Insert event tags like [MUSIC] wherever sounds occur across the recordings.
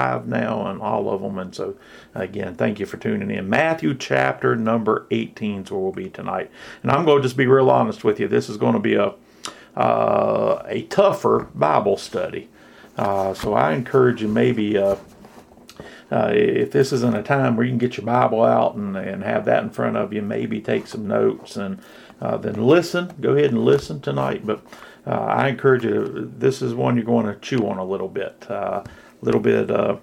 live now on all of them. And so, again, thank you for tuning in. Matthew chapter number 18 is where we'll be tonight. And I'm going to just be real honest with you. This is going to be a uh, a tougher Bible study. Uh, so I encourage you maybe. Uh, uh, if this isn't a time where you can get your Bible out and, and have that in front of you, maybe take some notes and uh, then listen. Go ahead and listen tonight. But uh, I encourage you, this is one you're going to chew on a little bit little bit uh,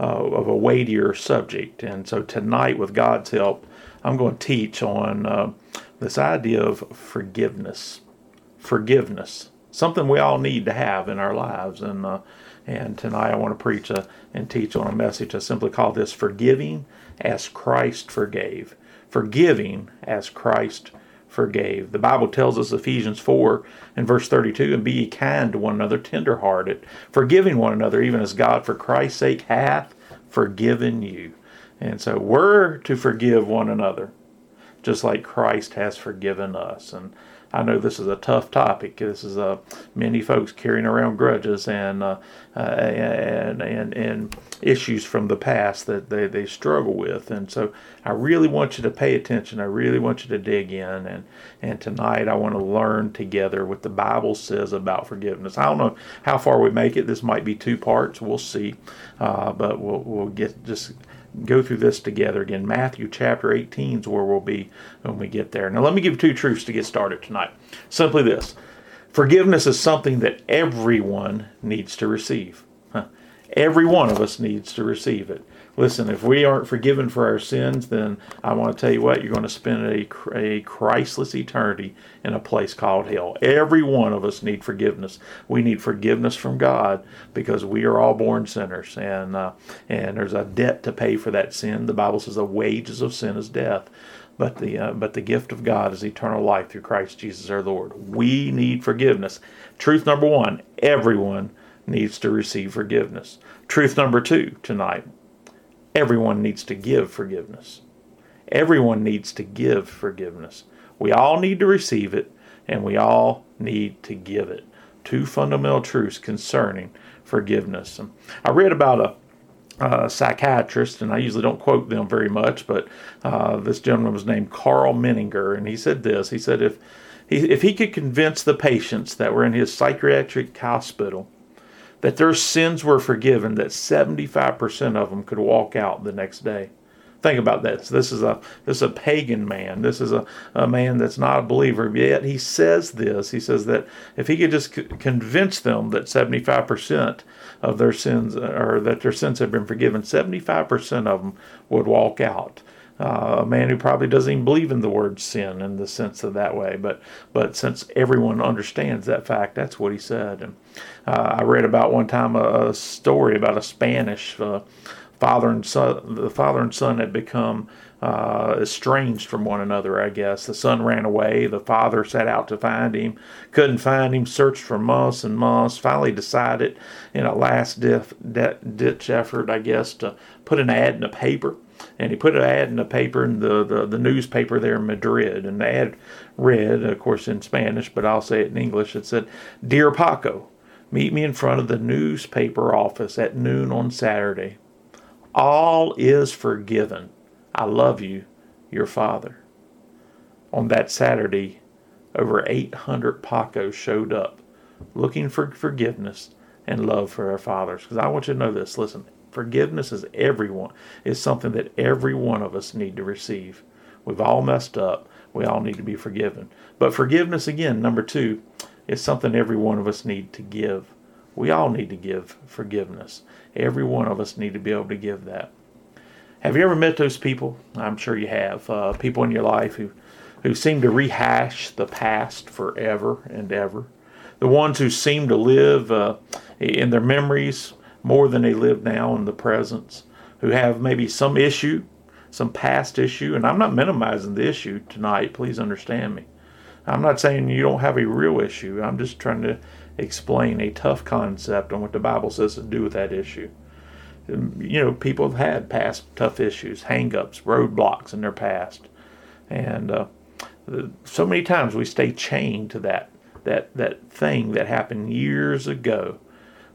uh, of a weightier subject. And so tonight, with God's help, I'm going to teach on uh, this idea of forgiveness. Forgiveness, something we all need to have in our lives. And uh, and tonight, I want to preach a, and teach on a message I simply call this "Forgiving as Christ Forgave." Forgiving as Christ forgave. The Bible tells us, Ephesians 4 and verse 32, and be ye kind to one another, tenderhearted, forgiving one another, even as God for Christ's sake hath forgiven you. And so we're to forgive one another, just like Christ has forgiven us. And I know this is a tough topic. This is uh, many folks carrying around grudges and, uh, uh, and and and issues from the past that they, they struggle with. And so I really want you to pay attention. I really want you to dig in. And and tonight I want to learn together what the Bible says about forgiveness. I don't know how far we make it. This might be two parts. We'll see. Uh, but we'll we'll get just go through this together again. Matthew chapter 18 is where we'll be when we get there. Now, let me give two truths to get started tonight. Simply this forgiveness is something that everyone needs to receive. Every one of us needs to receive it. Listen, if we aren't forgiven for our sins, then I want to tell you what, you're going to spend a, a Christless eternity in a place called hell. Every one of us need forgiveness. We need forgiveness from God because we are all born sinners, and uh, and there's a debt to pay for that sin. The Bible says the wages of sin is death but the uh, but the gift of God is eternal life through Christ Jesus our Lord. We need forgiveness. Truth number 1, everyone needs to receive forgiveness. Truth number 2 tonight, everyone needs to give forgiveness. Everyone needs to give forgiveness. We all need to receive it, and we all need to give it. Two fundamental truths concerning forgiveness. I read about a psychiatrist, and I usually don't quote them very much, but uh, this gentleman was named Karl Menninger, and he said this. He said if he, if he could convince the patients that were in his psychiatric hospital that their sins were forgiven, that 75% of them could walk out the next day. Think about this. This is a this is a pagan man. This is a, a man that's not a believer. Yet he says this. He says that if he could just c- convince them that 75% of their sins or that their sins have been forgiven, 75% of them would walk out uh, a man who probably doesn't even believe in the word sin in the sense of that way. But but since everyone understands that fact, that's what he said. And uh, I read about one time a, a story about a Spanish uh, father and son. The father and son had become uh, estranged from one another, I guess. The son ran away. The father set out to find him, couldn't find him, searched for months and months, finally decided in a last ditch effort, I guess, to put an ad in the paper and he put an ad in the paper in the, the, the newspaper there in Madrid. And the ad read, of course, in Spanish, but I'll say it in English. It said, Dear Paco, meet me in front of the newspaper office at noon on Saturday. All is forgiven. I love you, your father. On that Saturday, over 800 Pacos showed up looking for forgiveness and love for their fathers. Because I want you to know this. Listen, Forgiveness is everyone is something that every one of us need to receive. We've all messed up. We all need to be forgiven. But forgiveness again, number 2, is something every one of us need to give. We all need to give forgiveness. Every one of us need to be able to give that. Have you ever met those people? I'm sure you have. Uh, people in your life who, who seem to rehash the past forever and ever. The ones who seem to live uh, in their memories more than they live now in the presence, who have maybe some issue, some past issue. And I'm not minimizing the issue tonight, please understand me. I'm not saying you don't have a real issue. I'm just trying to explain a tough concept on what the Bible says to do with that issue. You know, people have had past tough issues, hangups, roadblocks in their past, and uh, so many times we stay chained to that that that thing that happened years ago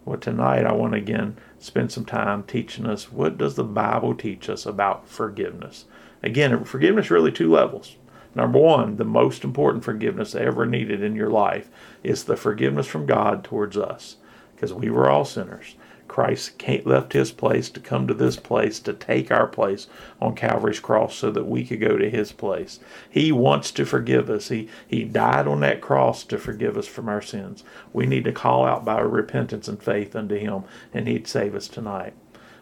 well, tonight I want to again spend some time teaching us what does the Bible teach us about forgiveness. Again, forgiveness really two levels. Number one, the most important forgiveness ever needed in your life is the forgiveness from God towards us, because we were all sinners. Christ left his place to come to this place to take our place on Calvary's cross so that we could go to his place. He wants to forgive us. He, he died on that cross to forgive us from our sins. We need to call out by repentance and faith unto him, and he'd save us tonight.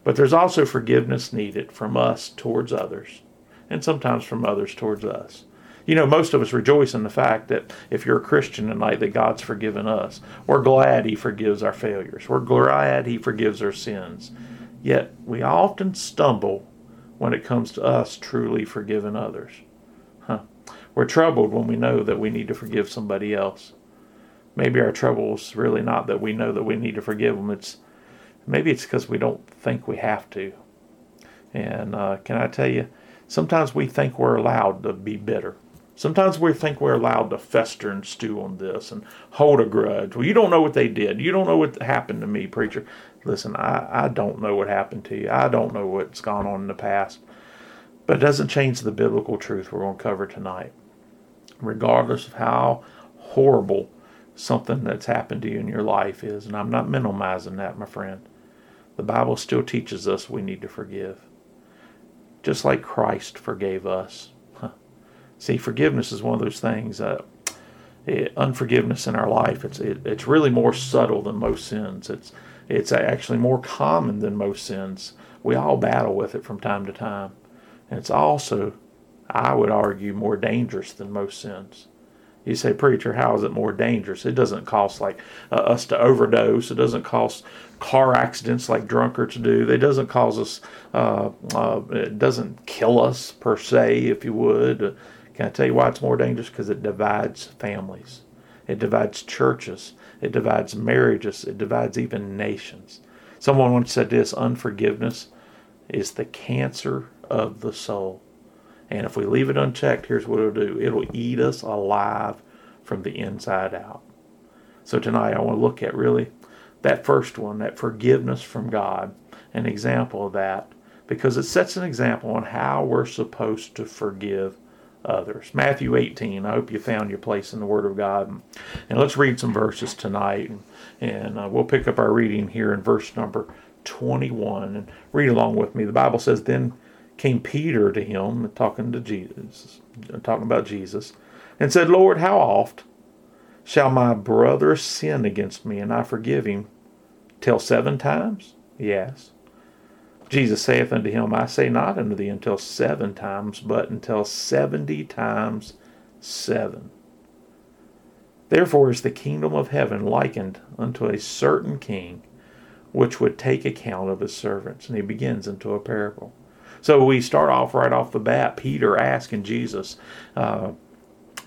But there's also forgiveness needed from us towards others, and sometimes from others towards us. You know, most of us rejoice in the fact that if you're a Christian tonight, that God's forgiven us. We're glad He forgives our failures. We're glad He forgives our sins. Yet we often stumble when it comes to us truly forgiving others. Huh. We're troubled when we know that we need to forgive somebody else. Maybe our trouble is really not that we know that we need to forgive them. It's maybe it's because we don't think we have to. And uh, can I tell you, sometimes we think we're allowed to be bitter. Sometimes we think we're allowed to fester and stew on this and hold a grudge. Well, you don't know what they did. You don't know what happened to me, preacher. Listen, I, I don't know what happened to you. I don't know what's gone on in the past. But it doesn't change the biblical truth we're going to cover tonight. Regardless of how horrible something that's happened to you in your life is, and I'm not minimizing that, my friend, the Bible still teaches us we need to forgive. Just like Christ forgave us. See, forgiveness is one of those things. Uh, it, unforgiveness in our life, it's it, it's really more subtle than most sins. It's it's actually more common than most sins. We all battle with it from time to time, and it's also, I would argue, more dangerous than most sins. You say, preacher, how is it more dangerous? It doesn't cost like uh, us to overdose. It doesn't cost car accidents like drunkards do. It doesn't cause us. Uh, uh, it doesn't kill us per se, if you would. Can I tell you why it's more dangerous? Because it divides families, it divides churches, it divides marriages, it divides even nations. Someone once said this unforgiveness is the cancer of the soul. And if we leave it unchecked, here's what it'll do it'll eat us alive from the inside out. So tonight, I want to look at really that first one, that forgiveness from God, an example of that, because it sets an example on how we're supposed to forgive others. Matthew 18. I hope you found your place in the Word of God. And let's read some verses tonight. And uh, we'll pick up our reading here in verse number 21. And read along with me. The Bible says, Then came Peter to him, talking to Jesus, talking about Jesus, and said, Lord, how oft shall my brother sin against me and I forgive him? Till seven times? Yes. Jesus saith unto him, I say not unto thee until seven times, but until seventy times seven. Therefore is the kingdom of heaven likened unto a certain king, which would take account of his servants. And he begins into a parable. So we start off right off the bat, Peter asking Jesus, uh,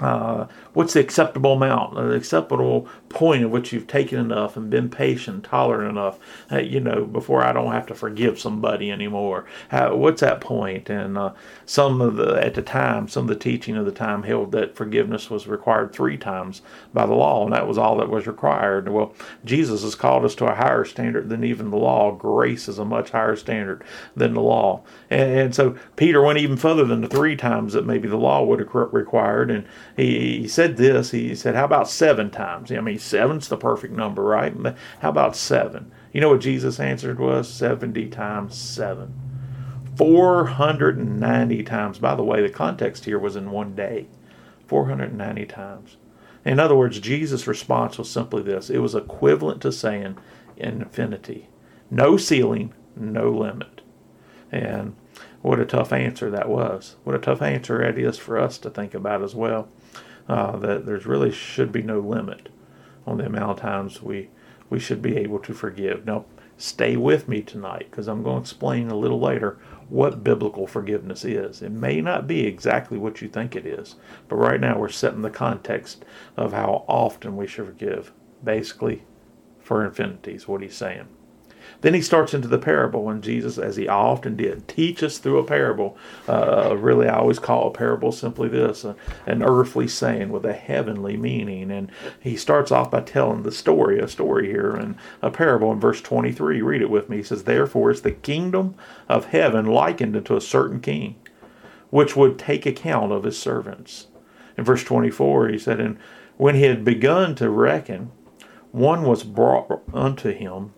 uh, what's the acceptable amount, the acceptable point at which you've taken enough and been patient, tolerant enough, uh, you know, before I don't have to forgive somebody anymore. How, what's that point? And uh, some of the, at the time, some of the teaching of the time held that forgiveness was required three times by the law, and that was all that was required. Well, Jesus has called us to a higher standard than even the law. Grace is a much higher standard than the law. And, and so Peter went even further than the three times that maybe the law would have required. And he, he said this, he said, How about seven times? I mean, seven's the perfect number, right? How about seven? You know what Jesus answered was? 70 times seven. 490 times. By the way, the context here was in one day. 490 times. In other words, Jesus' response was simply this it was equivalent to saying infinity. No ceiling, no limit. And what a tough answer that was. What a tough answer it is for us to think about as well. Uh, that there's really should be no limit on the amount of times we we should be able to forgive. Now, stay with me tonight because I'm going to explain a little later what biblical forgiveness is. It may not be exactly what you think it is, but right now we're setting the context of how often we should forgive. Basically, for infinity is what he's saying. Then he starts into the parable, and Jesus, as he often did, teach us through a parable. Uh, really, I always call a parable simply this uh, an earthly saying with a heavenly meaning. And he starts off by telling the story, a story here, and a parable in verse 23. Read it with me. He says, Therefore is the kingdom of heaven likened unto a certain king, which would take account of his servants. In verse 24, he said, And when he had begun to reckon, one was brought unto him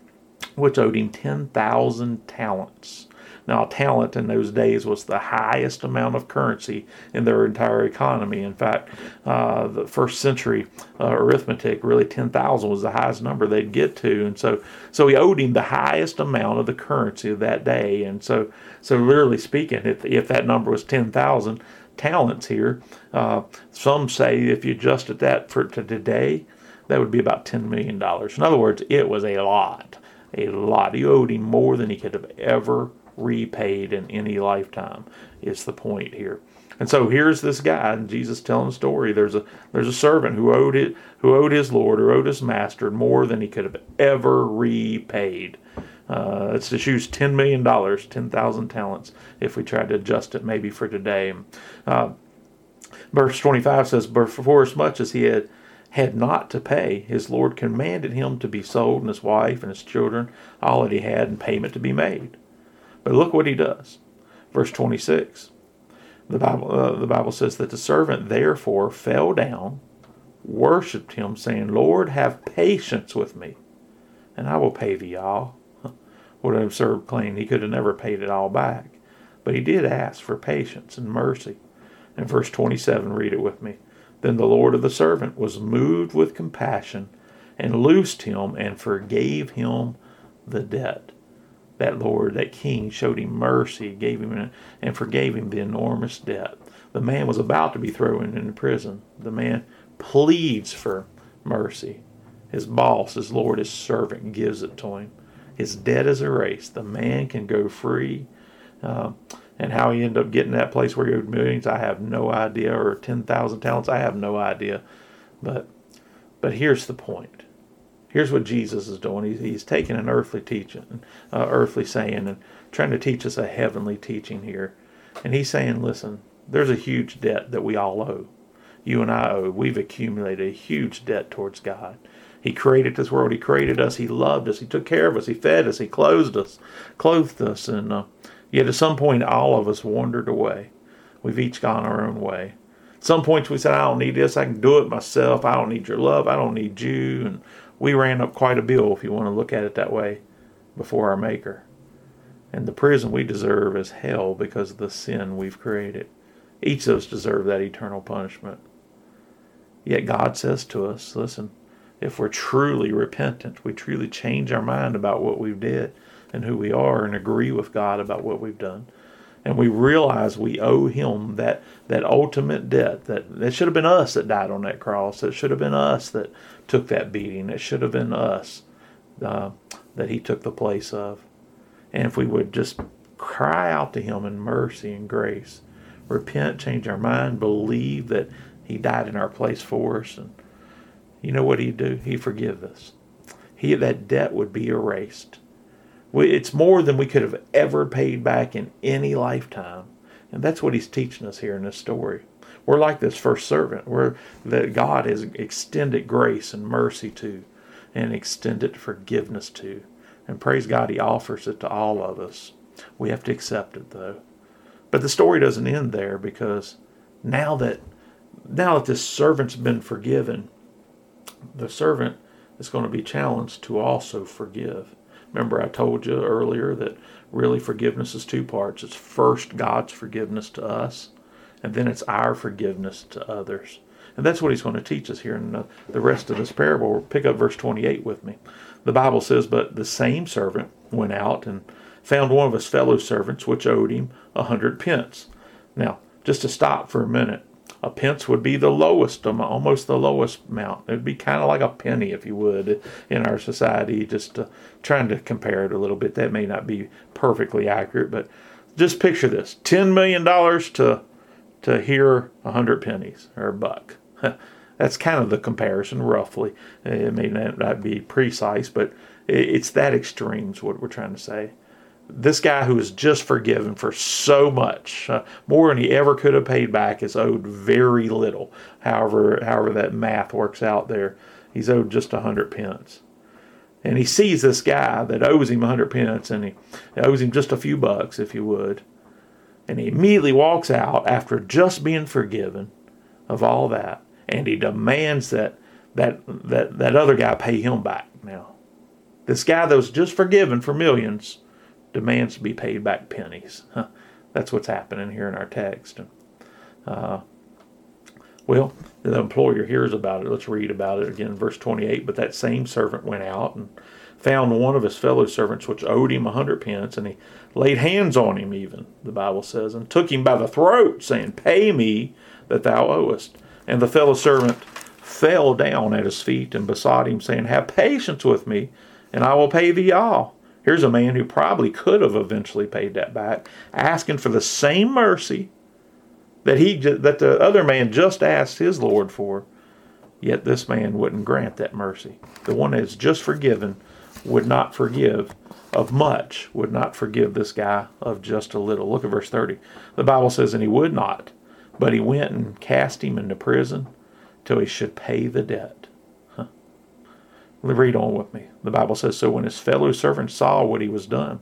which owed him 10,000 talents. Now, talent in those days was the highest amount of currency in their entire economy. In fact, uh, the first century uh, arithmetic, really 10,000 was the highest number they'd get to. And so, so he owed him the highest amount of the currency of that day. And so, so literally speaking, if, if that number was 10,000 talents here, uh, some say if you adjusted that for to today, that would be about $10 million. In other words, it was a lot a lot. He owed him more than he could have ever repaid in any lifetime. Is the point here. And so here's this guy, and Jesus telling the story. There's a there's a servant who owed it, who owed his lord or owed his master more than he could have ever repaid. Uh, let's just use ten million dollars, ten thousand talents, if we tried to adjust it maybe for today. Uh, verse twenty five says, "But for as much as he had had not to pay, his Lord commanded him to be sold and his wife and his children, all that he had, and payment to be made. But look what he does. Verse 26. The Bible, uh, the Bible says that the servant therefore fell down, worshipped him, saying, Lord, have patience with me, and I will pay thee all. [LAUGHS] What an absurd claim. He could have never paid it all back. But he did ask for patience and mercy. In verse 27, read it with me. Then the Lord of the servant was moved with compassion and loosed him and forgave him the debt. That Lord, that King, showed him mercy, gave him and forgave him the enormous debt. The man was about to be thrown into prison. The man pleads for mercy. His boss, his Lord, his servant gives it to him. His debt is erased. The man can go free. Uh, and how he ended up getting that place where he owed millions, I have no idea, or 10,000 talents, I have no idea. But, but here's the point. Here's what Jesus is doing. He's, he's taking an earthly teaching, uh, earthly saying, and trying to teach us a heavenly teaching here. And he's saying, listen, there's a huge debt that we all owe. You and I owe. We've accumulated a huge debt towards God. He created this world. He created us. He loved us. He took care of us. He fed us. He clothed us, clothed us, and uh, Yet at some point, all of us wandered away. We've each gone our own way. At some points, we said, I don't need this. I can do it myself. I don't need your love. I don't need you. And we ran up quite a bill, if you want to look at it that way, before our Maker. And the prison we deserve is hell because of the sin we've created. Each of us deserve that eternal punishment. Yet God says to us, listen, if we're truly repentant, we truly change our mind about what we've did, and who we are and agree with God about what we've done. And we realize we owe him that, that ultimate debt. That it should have been us that died on that cross. It should have been us that took that beating. It should have been us uh, that he took the place of. And if we would just cry out to him in mercy and grace, repent, change our mind, believe that he died in our place for us, and you know what he'd do? He'd forgive us. He that debt would be erased. It's more than we could have ever paid back in any lifetime. And that's what he's teaching us here in this story. We're like this first servant, where that God has extended grace and mercy to, and extended forgiveness to. And praise God, he offers it to all of us. We have to accept it though. But the story doesn't end there because now that now that this servant's been forgiven, the servant is going to be challenged to also forgive. Remember, I told you earlier that really forgiveness is two parts it's first God's forgiveness to us, and then it's our forgiveness to others. And that's what he's going to teach us here in the, the rest of this parable. Pick up verse 28 with me. The Bible says, But the same servant went out and found one of his fellow servants which owed him a hundred pence. Now, just to stop for a minute, a pence would be the lowest, almost the lowest amount. It would be kind of like a penny, if you would, in our society. Just uh, trying to compare it a little bit. That may not be perfectly accurate, but just picture this: ten million dollars to to hear a hundred pennies or a buck. [LAUGHS] That's kind of the comparison, roughly. It may not be precise, but it's that extreme is what we're trying to say. This guy who is just forgiven for so much, uh, more than he ever could have paid back, is owed very little. However, however that math works out there, he's owed just a hundred pence. And he sees this guy that owes him a hundred pence, and he owes him just a few bucks, if you would. And he immediately walks out after just being forgiven of all that, and he demands that that that that other guy pay him back. Now, this guy that was just forgiven for millions demands to be paid back pennies. Huh. That's what's happening here in our text. Uh, well, the employer hears about it. Let's read about it again, verse 28. But that same servant went out and found one of his fellow servants which owed him a hundred pence, and he laid hands on him, even, the Bible says, and took him by the throat, saying, Pay me that thou owest. And the fellow servant fell down at his feet and besought him, saying, Have patience with me, and I will pay thee all. Here's a man who probably could have eventually paid that back, asking for the same mercy that he that the other man just asked his Lord for. Yet this man wouldn't grant that mercy. The one that's just forgiven would not forgive of much, would not forgive this guy of just a little. Look at verse 30. The Bible says, And he would not, but he went and cast him into prison till he should pay the debt. Read on with me. The Bible says, So when his fellow servants saw what he was done,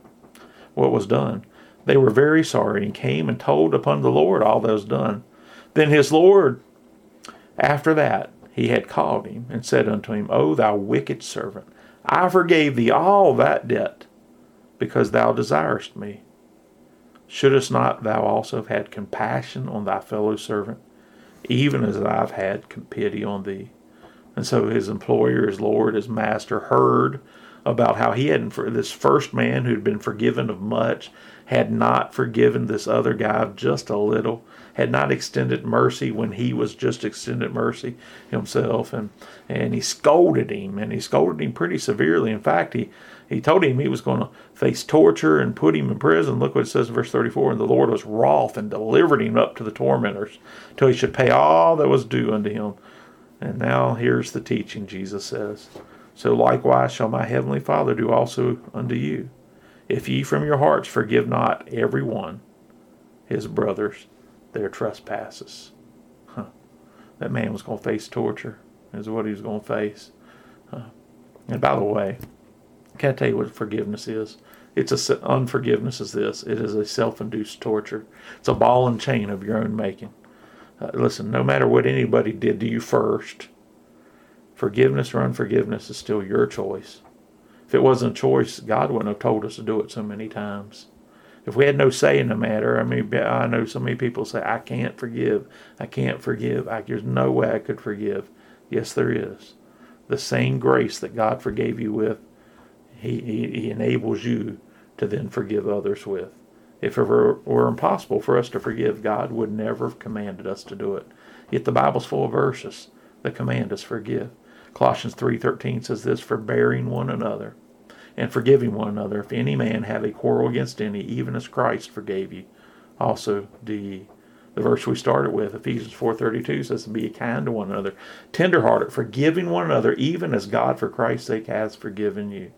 what was done, they were very sorry and came and told upon the Lord all that was done. Then his Lord, after that, he had called him and said unto him, O thou wicked servant, I forgave thee all that debt because thou desirest me. Shouldst not thou also have had compassion on thy fellow servant, even as I've had pity on thee? And so his employer, his lord, his master heard about how he hadn't, for this first man who'd been forgiven of much, had not forgiven this other guy just a little, had not extended mercy when he was just extended mercy himself, and and he scolded him, and he scolded him pretty severely. In fact, he he told him he was going to face torture and put him in prison. Look what it says in verse 34 And the Lord was wroth and delivered him up to the tormentors till he should pay all that was due unto him. And now here's the teaching, Jesus says. So likewise shall my heavenly Father do also unto you, if ye from your hearts forgive not every one his brothers their trespasses. Huh. That man was going to face torture, is what he was going to face. Huh. And by the way, can I tell you what forgiveness is? It's a unforgiveness is this. It is a self-induced torture. It's a ball and chain of your own making. Uh, listen, no matter what anybody did to you first, Forgiveness or unforgiveness is still your choice. If it wasn't a choice, God wouldn't have told us to do it so many times. If we had no say in the matter, I mean, I know so many people say, I can't forgive. I can't forgive. I, there's no way I could forgive. Yes, there is. The same grace that God forgave you with, He, he, he enables you to then forgive others with. If it were, impossible for us to forgive, God would never have commanded us to do it. Yet the Bible's full of verses that command us forgive. Colossians 3:13 says this, forbearing one another and forgiving one another. If any man have a quarrel against any, even as Christ forgave you, also do ye. The verse we started with, Ephesians 4:32 says, "Be kind to one another, tenderhearted, forgiving one another, even as God for Christ's sake has forgiven you."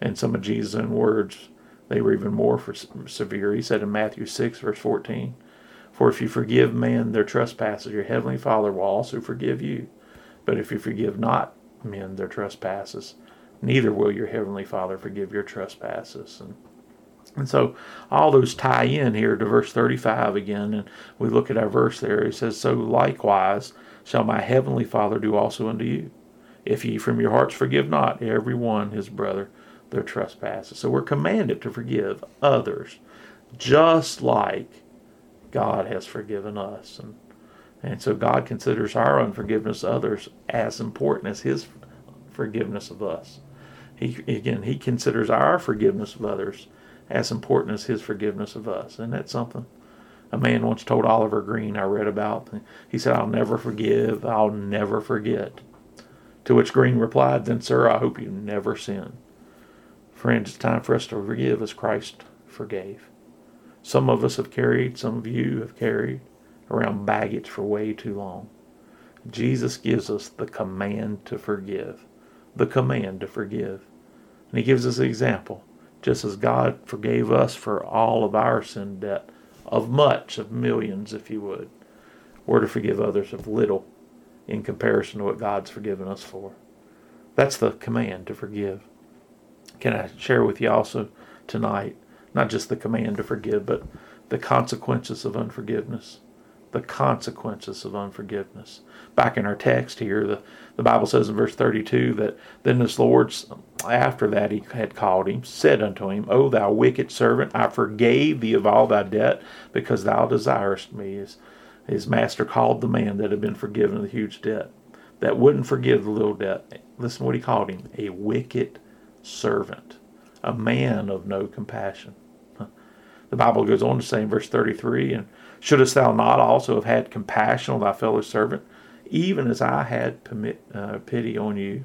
And some of Jesus' own words, they were even more for, severe. He said in Matthew 6, verse 14, "For if you forgive men their trespasses, your heavenly Father will also forgive you." But if you forgive not men their trespasses, neither will your heavenly Father forgive your trespasses. And and so all those tie in here to verse 35 again, and we look at our verse there. It says, So likewise shall my heavenly Father do also unto you, if ye from your hearts forgive not every one his brother their trespasses. So we're commanded to forgive others, just like God has forgiven us. And and so God considers our unforgiveness of others as important as his forgiveness of us. He again he considers our forgiveness of others as important as his forgiveness of us. And that's something a man once told Oliver Greene I read about. He said, I'll never forgive, I'll never forget. To which Greene replied, Then, sir, I hope you never sin. Friends, it's time for us to forgive as Christ forgave. Some of us have carried, some of you have carried around baggage for way too long. Jesus gives us the command to forgive. The command to forgive. And he gives us an example. Just as God forgave us for all of our sin debt, of much, of millions, if you would, we're to forgive others of little in comparison to what God's forgiven us for. That's the command to forgive. Can I share with you also tonight, not just the command to forgive, but the consequences of unforgiveness? The consequences of unforgiveness. Back in our text here, the, the Bible says in verse 32 that then this Lord, after that he had called him, said unto him, O thou wicked servant, I forgave thee of all thy debt because thou desirest me. His, his master called the man that had been forgiven the huge debt, that wouldn't forgive the little debt. Listen what he called him a wicked servant, a man of no compassion. [LAUGHS] The Bible goes on to say in verse 33 And shouldest thou not also have had compassion on thy fellow servant, even as I had permit, uh, pity on you?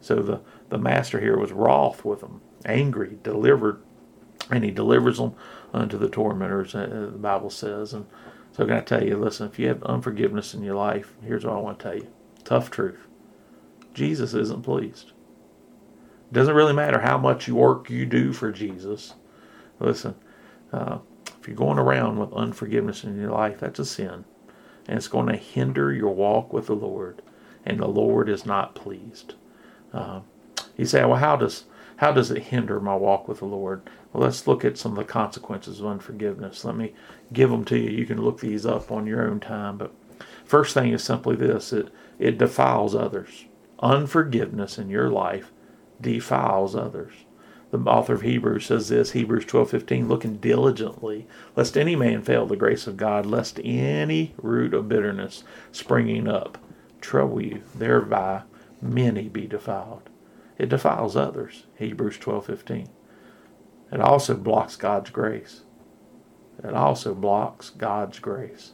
So the, the master here was wroth with them, angry, delivered, and he delivers them unto the tormentors, uh, the Bible says. And so, can I tell you, listen, if you have unforgiveness in your life, here's what I want to tell you tough truth Jesus isn't pleased. It doesn't really matter how much work you do for Jesus. Listen, uh, if you're going around with unforgiveness in your life, that's a sin. And it's going to hinder your walk with the Lord. And the Lord is not pleased. Uh, you say, well, how does how does it hinder my walk with the Lord? Well, let's look at some of the consequences of unforgiveness. Let me give them to you. You can look these up on your own time. But first thing is simply this it, it defiles others. Unforgiveness in your life defiles others. The author of Hebrews says this, Hebrews 12:15, looking diligently, lest any man fail the grace of God, lest any root of bitterness springing up trouble you, thereby many be defiled. It defiles others, Hebrews 12:15. It also blocks God's grace. It also blocks God's grace.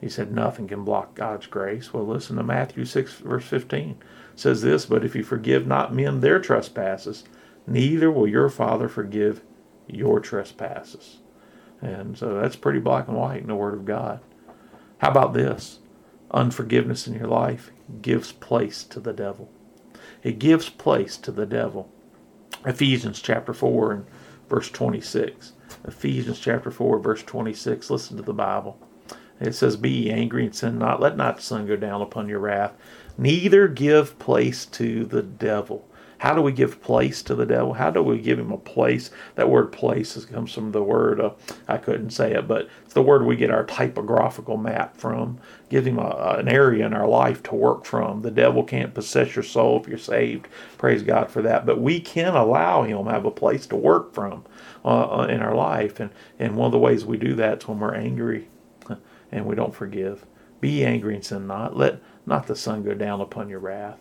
He said nothing can block God's grace. Well, listen to Matthew 6 verse 15 says this, but if you forgive not men their trespasses, neither will your Father forgive your trespasses. And so that's pretty black and white in the Word of God. How about this? Unforgiveness in your life gives place to the devil. It gives place to the devil. Ephesians chapter 4 and verse 26. Ephesians chapter 4, verse 26. Listen to the Bible. It says, Be ye angry and sin not. Let not the sun go down upon your wrath neither give place to the devil. How do we give place to the devil? How do we give him a place? That word place comes from the word, uh, I couldn't say it, but it's the word we get our typographical map from. Give him a, an area in our life to work from. The devil can't possess your soul if you're saved. Praise God for that. But we can allow him have a place to work from uh, uh in our life. And, and one of the ways we do that is when we're angry and we don't forgive. Be angry and sin not. Let not the sun go down upon your wrath.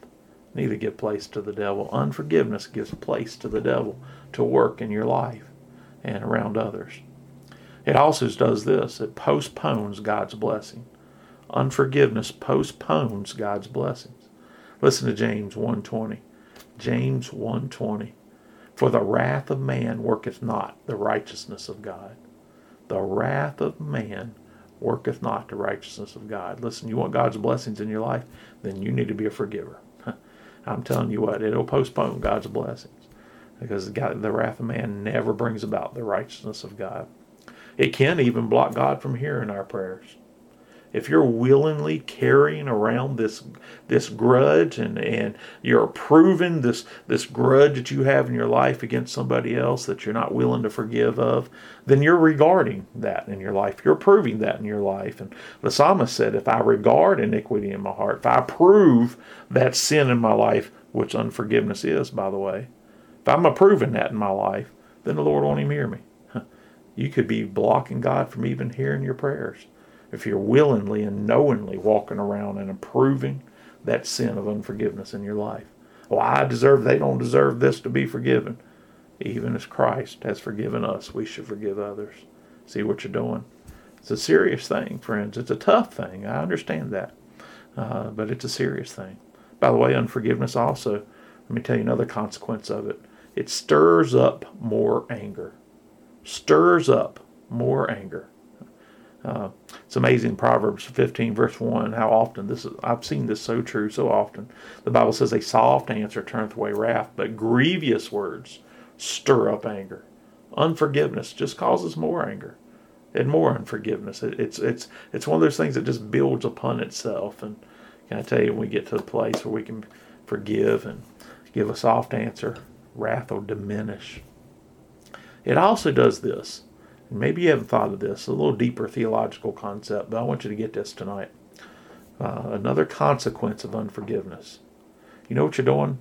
Neither give place to the devil. Unforgiveness gives place to the devil to work in your life and around others. It also does this it postpones God's blessing. Unforgiveness postpones God's blessings. Listen to James 1:20. James 1:20. For the wrath of man worketh not the righteousness of God. The wrath of man worketh not the righteousness of God. Listen, you want God's blessings in your life, then you need to be a forgiver. [LAUGHS] I'm telling you what, it'll postpone God's blessings because God, the wrath of man never brings about the righteousness of God. It can even block God from hearing our prayers if you're willingly carrying around this this grudge and, and you're approving this this grudge that you have in your life against somebody else that you're not willing to forgive of, then you're regarding that in your life. You're approving that in your life. And the psalmist said, if I regard iniquity in my heart, if I prove that sin in my life, which unforgiveness is, by the way, if I'm approving that in my life, then the Lord won't even hear me. [LAUGHS] You could be blocking God from even hearing your prayers if you're willingly and knowingly walking around and approving that sin of unforgiveness in your life. Oh, I deserve, they don't deserve this to be forgiven. Even as Christ has forgiven us, we should forgive others. See what you're doing? It's a serious thing, friends. It's a tough thing. I understand that. Uh, but it's a serious thing. By the way, unforgiveness also, let me tell you another consequence of it. It stirs up more anger. Stirs up more anger. Uh, it's amazing Proverbs 15 verse 1 how often this is I've seen this so true so often. The Bible says a soft answer turneth away wrath, but grievous words stir up anger. Unforgiveness just causes more anger and more unforgiveness. It, it's it's it's one of those things that just builds upon itself. And can I tell you, when we get to the place where we can forgive and give a soft answer, wrath will diminish. It also does this. Maybe you haven't thought of this, a little deeper theological concept, but I want you to get this tonight. Uh, another consequence of unforgiveness. You know what you're doing?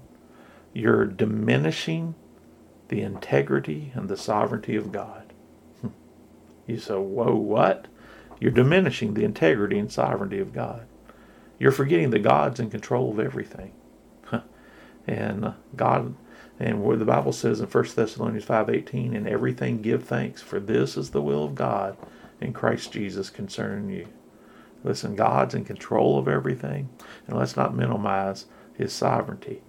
You're diminishing the integrity and the sovereignty of God. [LAUGHS] You say, whoa, what? You're diminishing the integrity and sovereignty of God. You're forgetting that God's in control of everything. [LAUGHS] and uh, God and where the Bible says in 1 Thessalonians 5:18, "In everything give thanks, for this is the will of God in Christ Jesus concerning you." Listen, God's in control of everything, and let's not minimize His sovereignty.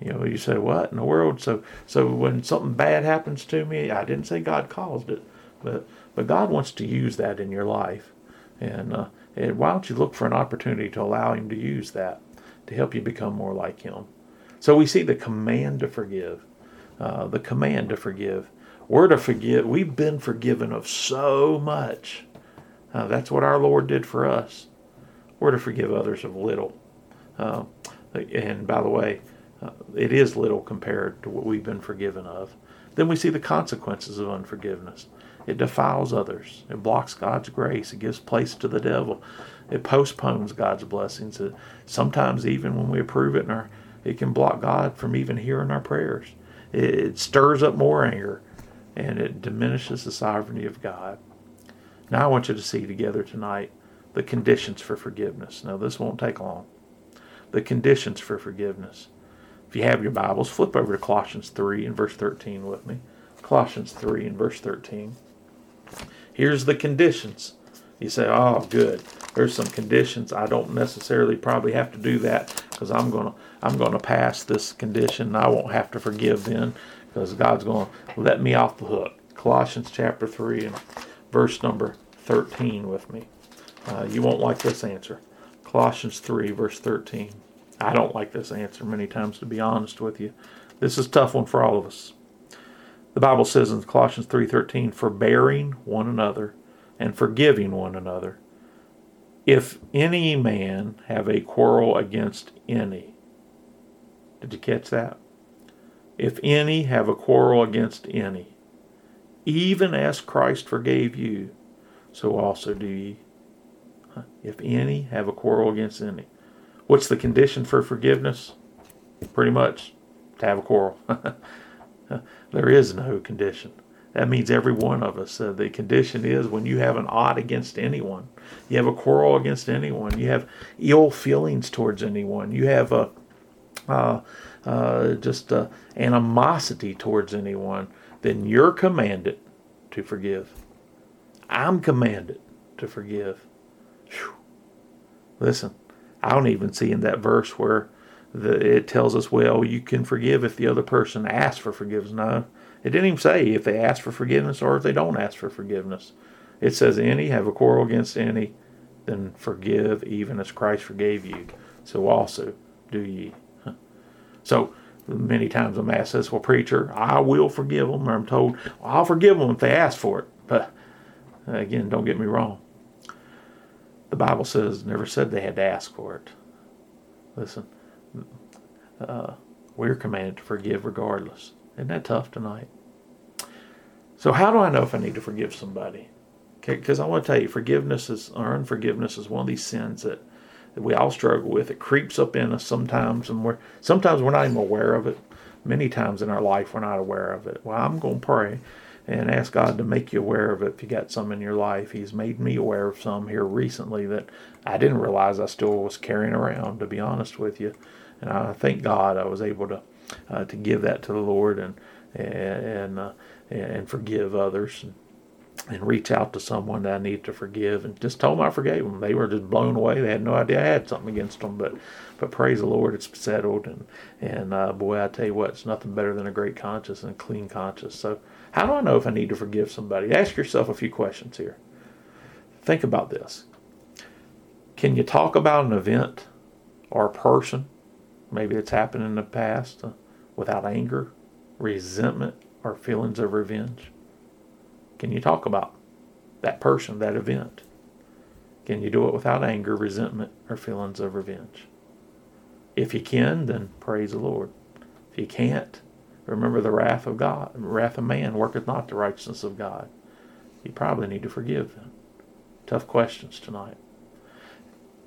You know, you say, "What in the world?" So, so when something bad happens to me, I didn't say God caused it, but but God wants to use that in your life, and uh, and why don't you look for an opportunity to allow Him to use that to help you become more like Him? So we see the command to forgive. Uh, the command to forgive. We're to forgive. We've been forgiven of so much. Uh, that's what our Lord did for us. We're to forgive others of little. Uh, and by the way, uh, it is little compared to what we've been forgiven of. Then we see the consequences of unforgiveness. It defiles others. It blocks God's grace. It gives place to the devil. It postpones God's blessings. It, sometimes, even when we approve it in our it can block God from even hearing our prayers. It stirs up more anger and it diminishes the sovereignty of God. Now, I want you to see together tonight the conditions for forgiveness. Now, this won't take long. The conditions for forgiveness. If you have your Bibles, flip over to Colossians 3 and verse 13 with me. Colossians 3 and verse 13. Here's the conditions. You say, oh, good. There's some conditions. I don't necessarily probably have to do that because I'm gonna I'm gonna pass this condition. I won't have to forgive then because God's gonna let me off the hook. Colossians chapter three and verse number thirteen with me. Uh, you won't like this answer. Colossians three verse thirteen. I don't like this answer many times to be honest with you. This is a tough one for all of us. The Bible says in Colossians 3:13, "Forbearing one another and forgiving one another, if any man have a quarrel against any. Did you catch that? If any have a quarrel against any, even as Christ forgave you, so also do ye. If any have a quarrel against any. What's the condition for forgiveness? Pretty much to have a quarrel. [LAUGHS] there is no condition. That means every one of us. Uh, the condition is when you have an odd against anyone, you have a quarrel against anyone, you have ill feelings towards anyone, you have a uh, uh, just uh, animosity towards anyone, then you're commanded to forgive. I'm commanded to forgive. Whew. Listen, I don't even see in that verse where the, it tells us, well, you can forgive if the other person asks for forgiveness. No, it didn't even say if they ask for forgiveness or if they don't ask for forgiveness. It says, any have a quarrel against any, then forgive even as Christ forgave you. So also do ye. So many times I'm asked this, well, preacher, I will forgive them. Or I'm told, I'll forgive them if they ask for it. But again, don't get me wrong. The Bible says, never said they had to ask for it. Listen, uh, we're commanded to forgive regardless. Isn't that tough tonight? So how do I know if I need to forgive somebody? Because I want to tell you, forgiveness is or unforgiveness is one of these sins that, that we all struggle with. It creeps up in us sometimes, and we're sometimes we're not even aware of it. Many times in our life, we're not aware of it. Well, I'm going to pray and ask God to make you aware of it if you got some in your life. He's made me aware of some here recently that I didn't realize I still was carrying around, to be honest with you. And I thank God I was able to uh, to give that to the Lord and and uh, and forgive others and, and reach out to someone that I need to forgive and just told them I forgave them. They were just blown away. They had no idea I had something against them, but but praise the Lord, it's settled. And and uh, boy, I tell you what, it's nothing better than a great conscience and a clean conscience. So how do I know if I need to forgive somebody? Ask yourself a few questions here. Think about this. Can you talk about an event or a person, maybe it's happened in the past, uh, without anger, resentment, or feelings of revenge? Can you talk about that person, that event? Can you do it without anger, resentment, or feelings of revenge? If you can, then praise the Lord. If you can't, remember the wrath of God, wrath of man worketh not the righteousness of God. You probably need to forgive them. Tough questions tonight.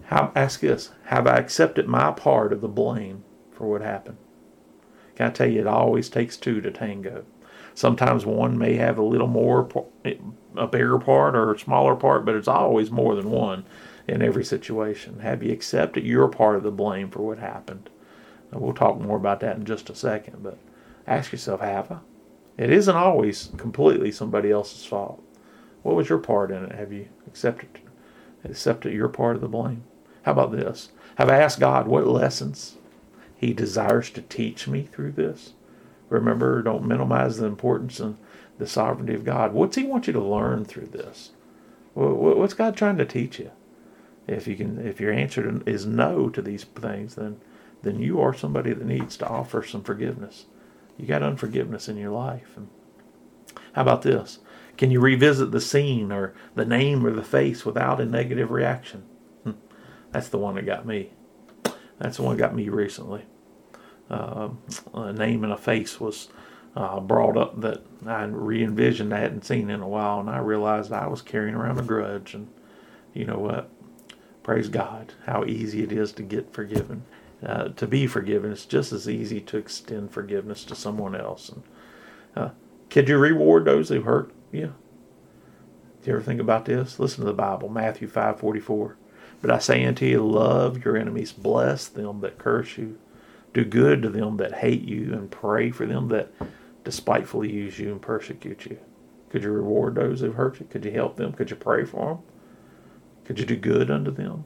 How, ask this Have I accepted my part of the blame for what happened? Can I tell you, it always takes two to tango. Sometimes one may have a little more, a bigger part or a smaller part, but it's always more than one in every situation. Have you accepted your part of the blame for what happened? And we'll talk more about that in just a second, but ask yourself, have I? It isn't always completely somebody else's fault. What was your part in it? Have you accepted accepted your part of the blame? How about this? Have I asked God what lessons He desires to teach me through this? Remember, don't minimize the importance and the sovereignty of God. What's He want you to learn through this? What's God trying to teach you? If you can, if your answer is no to these things, then then you are somebody that needs to offer some forgiveness. You got unforgiveness in your life. How about this? Can you revisit the scene or the name or the face without a negative reaction? Hmm. That's the one that got me. That's the one that got me recently. Uh, a name and a face was uh, brought up that I re-envisioned I hadn't seen in a while, and I realized I was carrying around a grudge. And you know what? Praise God, how easy it is to get forgiven uh, to be forgiven. It's just as easy to extend forgiveness to someone else. And uh, could you reward those who hurt you? Do you ever think about this? Listen to the Bible, Matthew five forty four. But I say unto you, love your enemies, bless them that curse you, do good to them that hate you, and pray for them that despitefully use you and persecute you. Could you reward those who hurt you? Could you help them? Could you pray for them? Could you do good unto them?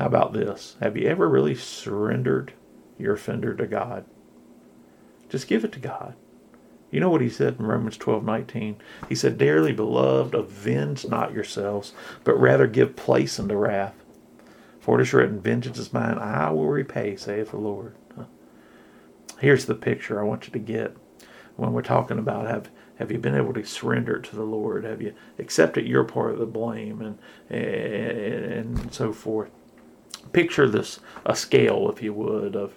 How about this? Have you ever really surrendered your offender to God? Just give it to God. You know what he said in Romans 12 19? He said, Dearly beloved, avenge not yourselves, but rather give place unto wrath. For it is written, Vengeance is mine, I will repay, saith the Lord. Here's the picture I want you to get when we're talking about have have you been able to surrender it to the Lord? Have you accepted your part of the blame and and, and so forth? picture this a scale, if you would, of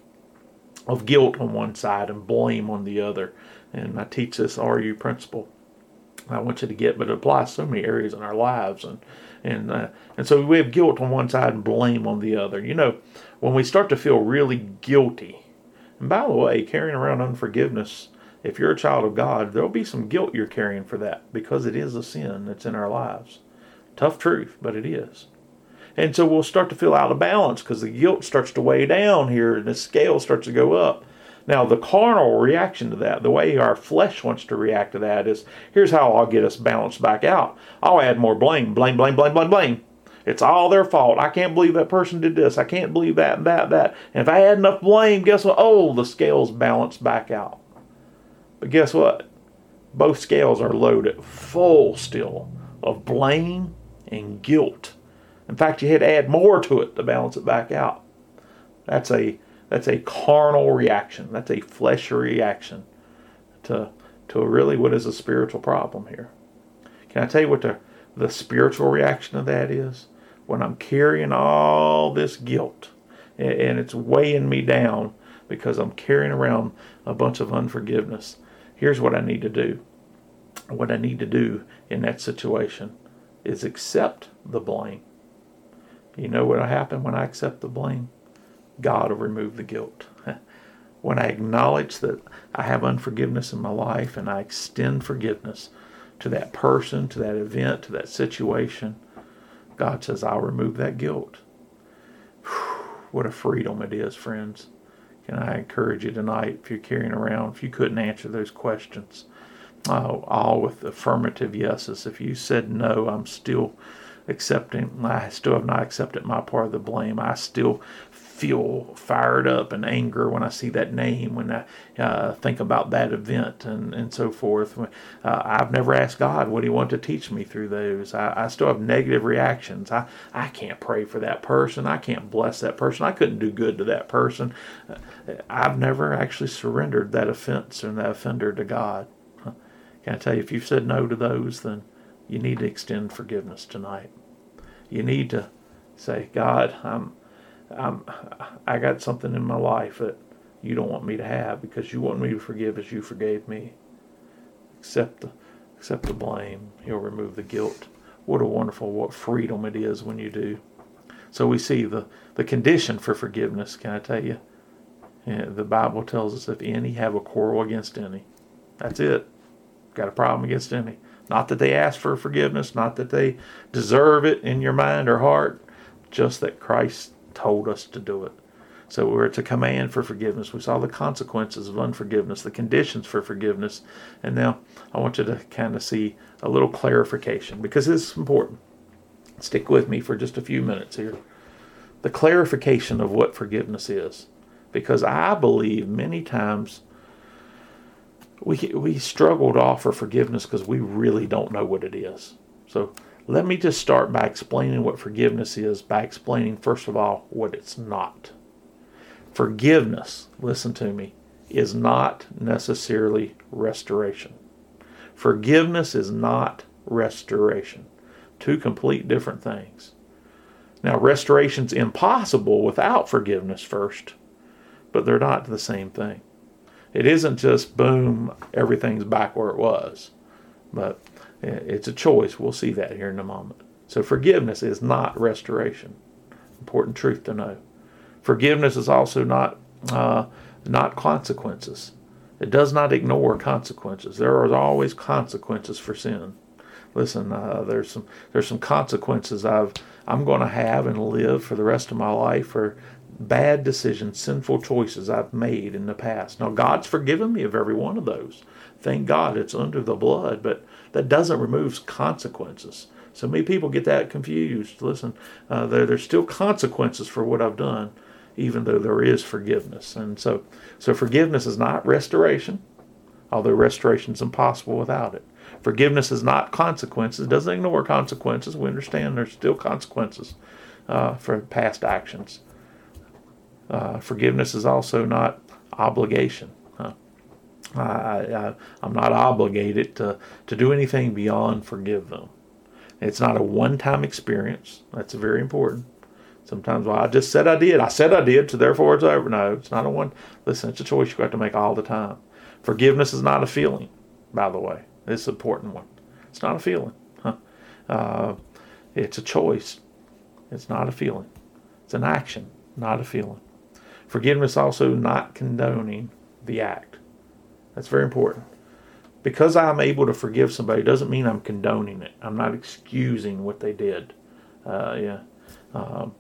of guilt on one side and blame on the other. And I teach this RU principle. I want you to get, but it applies so many areas in our lives, and and uh, and so we have guilt on one side and blame on the other. You know, when we start to feel really guilty, and by the way, carrying around unforgiveness, if you're a child of God, there'll be some guilt you're carrying for that because it is a sin that's in our lives. Tough truth, but it is. And so we'll start to feel out of balance because the guilt starts to weigh down here and the scale starts to go up. Now, the carnal reaction to that, the way our flesh wants to react to that is here's how I'll get us balanced back out. I'll add more blame, blame, blame, blame, blame, blame. It's all their fault. I can't believe that person did this. I can't believe that and that, that. And if I add enough blame, guess what? Oh, the scales balance back out. But guess what? Both scales are loaded full still of blame and guilt. In fact, you had to add more to it to balance it back out. That's a that's a carnal reaction. That's a fleshly reaction to to really what is a spiritual problem here. Can I tell you what the the spiritual reaction of that is? When I'm carrying all this guilt and it's weighing me down because I'm carrying around a bunch of unforgiveness. Here's what I need to do. What I need to do in that situation is accept the blame you know what will happen when I accept the blame? God will remove the guilt. [LAUGHS] when I acknowledge that I have unforgiveness in my life and I extend forgiveness to that person, to that event, to that situation, God says, I'll remove that guilt. [SIGHS] what a freedom it is, friends. Can I encourage you tonight, if you're carrying around, if you couldn't answer those questions, uh, all with affirmative yeses. If you said no, I'm still accepting, I still have not accepted my part of the blame. I still feel fired up and anger when I see that name, when I uh, think about that event, and, and so forth. Uh, I've never asked God what He wanted to teach me through those. I, I, still have negative reactions. I, I can't pray for that person. I can't bless that person. I couldn't do good to that person. Uh, I've never actually surrendered that offense and that offender to God. Can I tell you, if you've said no to those, then you need to extend forgiveness tonight. You need to say, God, I'm I'm, I got something in my life that you don't want me to have because you want me to forgive as you forgave me. Accept the, accept the blame. He'll remove the guilt. What a wonderful, what freedom it is when you do. So we see the, the condition for forgiveness, can I tell you? Yeah, the Bible tells us if any have a quarrel against any, that's it. Got a problem against any. Not that they ask for forgiveness, not that they deserve it in your mind or heart, just that Christ told us to do it. So we're to command for forgiveness. We saw the consequences of unforgiveness, the conditions for forgiveness. And now I want you to kind of see a little clarification because this is important. Stick with me for just a few minutes here. The clarification of what forgiveness is. Because I believe many times we, we struggle to offer forgiveness because we really don't know what it is. So let me just start by explaining what forgiveness is by explaining, first of all, what it's not. Forgiveness, listen to me, is not necessarily restoration. Forgiveness is not restoration. Two complete different things. Now, restoration's impossible without forgiveness first, but they're not the same thing. It isn't just boom, everything's back where it was. But it's a choice. We'll see that here in a moment. So forgiveness is not restoration. Important truth to know. Forgiveness is also not uh, not consequences. It does not ignore consequences. There are always consequences for sin. Listen, uh, there's some there's some consequences I've I'm going to have and live for the rest of my life for bad decisions, sinful choices I've made in the past. Now God's forgiven me of every one of those. Thank God it's under the blood, but that doesn't remove consequences. So many people get that confused. Listen, uh, there, there's still consequences for what I've done, even though there is forgiveness. And so, so forgiveness is not restoration, although restoration is impossible without it. Forgiveness is not consequences. It doesn't ignore consequences. We understand there's still consequences uh, for past actions. Uh, forgiveness is also not obligation. I, am not obligated to, to do anything beyond forgive them. It's not a one time experience. That's very important. Sometimes, well, I just said I did. I said I did, so therefore it's over. No, it's not a one. Listen, it's a choice you got to make all the time. Forgiveness is not a feeling, by the way. It's an important one. It's not a feeling. Huh? Uh, it's a choice. It's not a feeling. It's an action, not a feeling. Forgiveness also not condoning the act. That's very important. Because I'm able to forgive somebody doesn't mean I'm condoning it. I'm not excusing what they did. Uh, yeah. Um,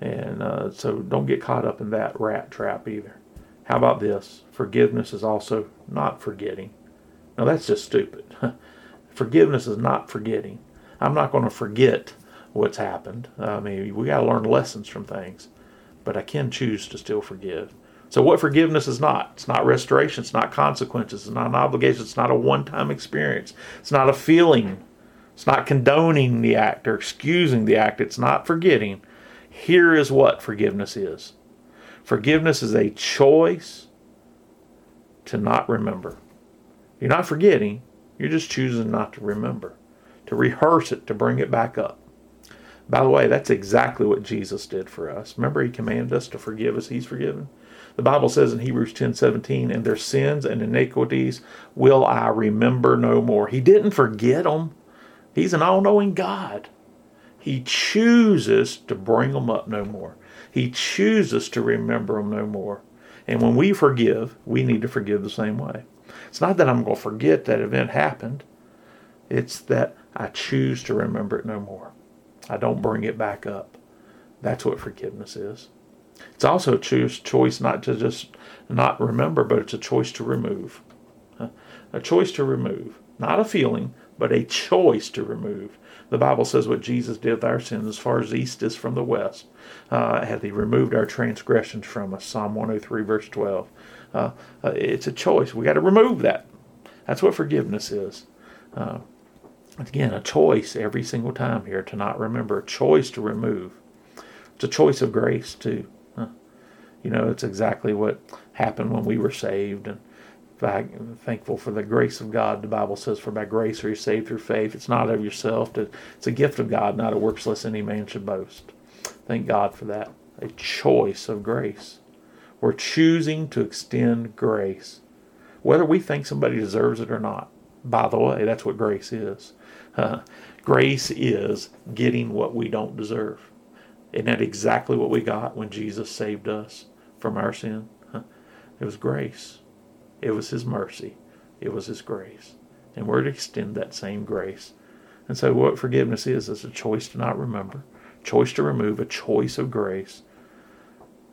and uh, so don't get caught up in that rat trap either. How about this? Forgiveness is also not forgetting. Now that's just stupid. [LAUGHS] Forgiveness is not forgetting. I'm not going to forget what's happened. I mean, we got to learn lessons from things, but I can choose to still forgive. So, what forgiveness is not? It's not restoration. It's not consequences. It's not an obligation. It's not a one time experience. It's not a feeling. It's not condoning the act or excusing the act. It's not forgetting. Here is what forgiveness is forgiveness is a choice to not remember. You're not forgetting, you're just choosing not to remember, to rehearse it, to bring it back up. By the way, that's exactly what Jesus did for us. Remember, He commanded us to forgive as He's forgiven? The Bible says in Hebrews 10 17, and their sins and iniquities will I remember no more. He didn't forget them. He's an all knowing God. He chooses to bring them up no more. He chooses to remember them no more. And when we forgive, we need to forgive the same way. It's not that I'm going to forget that event happened, it's that I choose to remember it no more. I don't bring it back up. That's what forgiveness is. It's also a choose, choice not to just not remember, but it's a choice to remove. A choice to remove. Not a feeling, but a choice to remove. The Bible says what Jesus did with our sins as far as east is from the west. Uh, hath he removed our transgressions from us. Psalm 103, verse 12. Uh, uh, it's a choice. We got to remove that. That's what forgiveness is. Uh, again, a choice every single time here to not remember. A choice to remove. It's a choice of grace, too. You know, it's exactly what happened when we were saved. And thankful for the grace of God. The Bible says, For by grace are you saved through faith. It's not of yourself. It's a gift of God, not a works lest any man should boast. Thank God for that. A choice of grace. We're choosing to extend grace, whether we think somebody deserves it or not. By the way, that's what grace is. Uh, grace is getting what we don't deserve. Isn't that exactly what we got when Jesus saved us from our sin? It was grace. It was His mercy. It was His grace. And we're to extend that same grace. And so, what forgiveness is, is a choice to not remember, choice to remove, a choice of grace.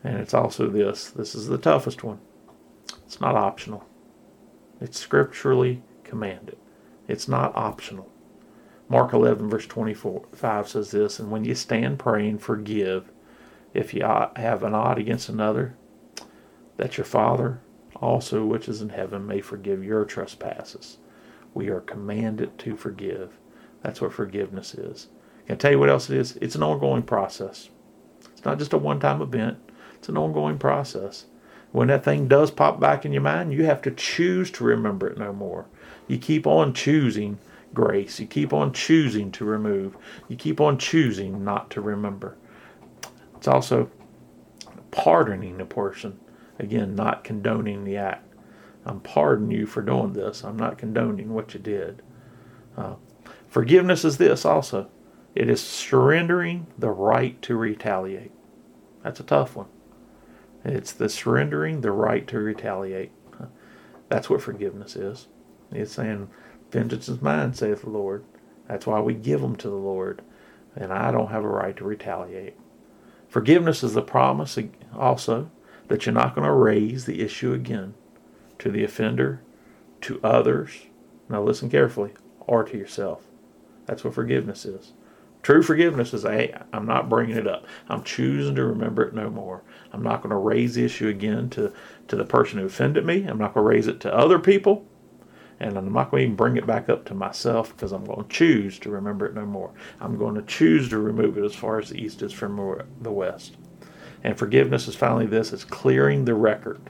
And it's also this this is the toughest one. It's not optional, it's scripturally commanded. It's not optional. Mark 11, verse 24, 5 says this, And when you stand praying, forgive if you have an odd against another, that your Father also which is in heaven may forgive your trespasses. We are commanded to forgive. That's what forgiveness is. Can I tell you what else it is? It's an ongoing process. It's not just a one time event, it's an ongoing process. When that thing does pop back in your mind, you have to choose to remember it no more. You keep on choosing grace. You keep on choosing to remove. You keep on choosing not to remember. It's also pardoning a person Again, not condoning the act. I'm pardoning you for doing this. I'm not condoning what you did. Uh, forgiveness is this also it is surrendering the right to retaliate. That's a tough one. It's the surrendering the right to retaliate. That's what forgiveness is. It's saying, Vengeance is mine, saith the Lord. That's why we give them to the Lord. And I don't have a right to retaliate. Forgiveness is the promise also that you're not going to raise the issue again to the offender, to others. Now listen carefully, or to yourself. That's what forgiveness is. True forgiveness is, hey, I'm not bringing it up. I'm choosing to remember it no more. I'm not going to raise the issue again to, to the person who offended me. I'm not going to raise it to other people. And I'm not going to even bring it back up to myself because I'm going to choose to remember it no more. I'm going to choose to remove it as far as the east is from the west. And forgiveness is finally this it's clearing the record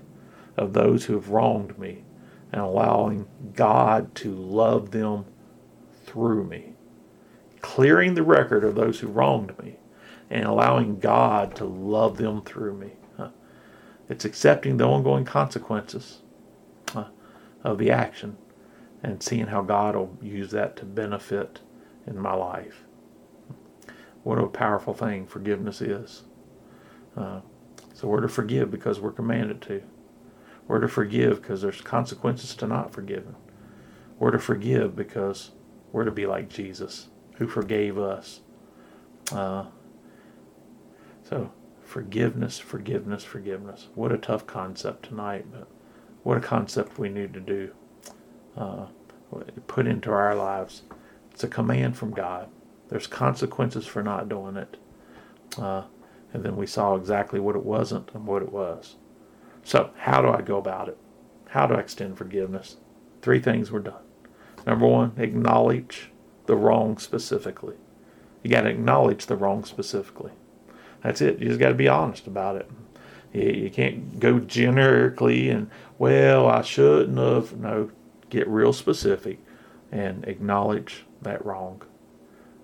of those who have wronged me and allowing God to love them through me. Clearing the record of those who wronged me and allowing God to love them through me. It's accepting the ongoing consequences of the action and seeing how God will use that to benefit in my life. What a powerful thing forgiveness is. Uh, so we're to forgive because we're commanded to. We're to forgive because there's consequences to not forgiving. We're to forgive because we're to be like Jesus, who forgave us. Uh, so forgiveness, forgiveness, forgiveness. What a tough concept tonight, but what a concept we need to do. Uh, put into our lives. It's a command from God. There's consequences for not doing it. Uh, and then we saw exactly what it wasn't and what it was. So, how do I go about it? How do I extend forgiveness? Three things were done. Number one, acknowledge the wrong specifically. You got to acknowledge the wrong specifically. That's it. You just got to be honest about it. You, can't go generically and, well, I shouldn't have. No, get real specific and acknowledge that wrong.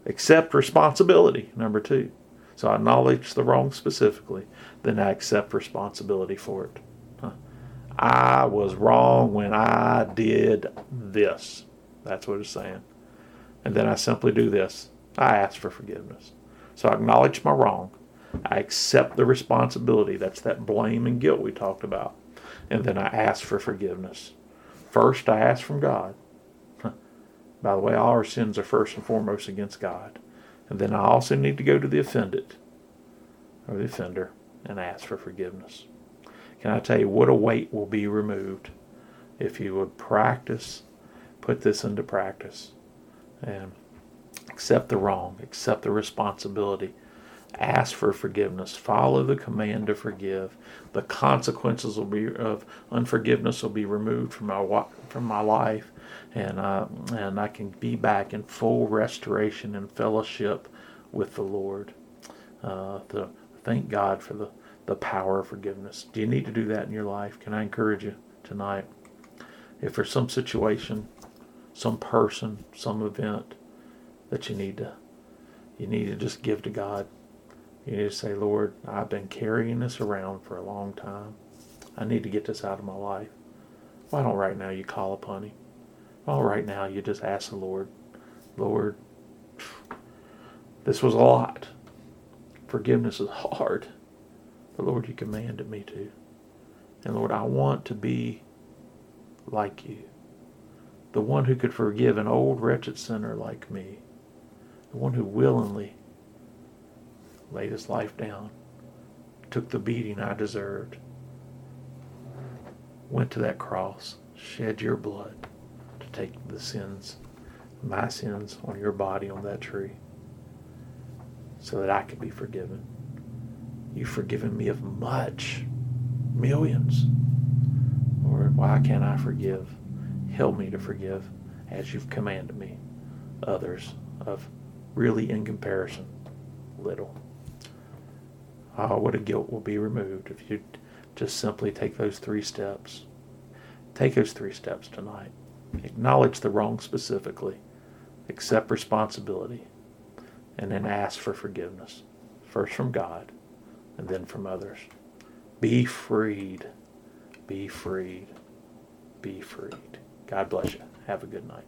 Accept responsibility, number two. So I acknowledge the wrong specifically, then I accept responsibility for it. I was wrong when I did this. That's what it's saying. And then I simply do this I ask for forgiveness. So I acknowledge my wrong. I accept the responsibility. That's that blame and guilt we talked about. And then I ask for forgiveness. First, I ask from God. By the way, all our sins are first and foremost against God. And then I also need to go to the offended or the offender and ask for forgiveness. Can I tell you what a weight will be removed if you would practice, put this into practice? And accept the wrong, accept the responsibility, ask for forgiveness, follow the command to forgive. The consequences will be of unforgiveness will be removed from my from my life, and uh, and I can be back in full restoration and fellowship with the Lord. Uh, to thank God for the the power of forgiveness. Do you need to do that in your life? Can I encourage you tonight? If there's some situation, some person, some event that you need to you need to just give to God. You need to say, Lord, I've been carrying this around for a long time. I need to get this out of my life. Why don't right now you call upon Him? Well, right now you just ask the Lord, Lord, this was a lot. Forgiveness is [LAUGHS] hard. But Lord, you commanded me to. And Lord, I want to be like you. The one who could forgive an old wretched sinner like me. The one who willingly laid his life down, took the beating I deserved, went to that cross, shed your blood take the sins, my sins on your body on that tree, so that I could be forgiven. You've forgiven me of much, millions. Lord, why can't I forgive? Help me to forgive as you've commanded me others of really, in comparison, little. Oh, what a guilt will be removed if you just simply take those three steps. Take those three steps tonight. Acknowledge the wrong specifically, accept responsibility, and then ask for forgiveness. First from God, and then from others. Be freed. Be freed. Be freed. God bless you. Have a good night.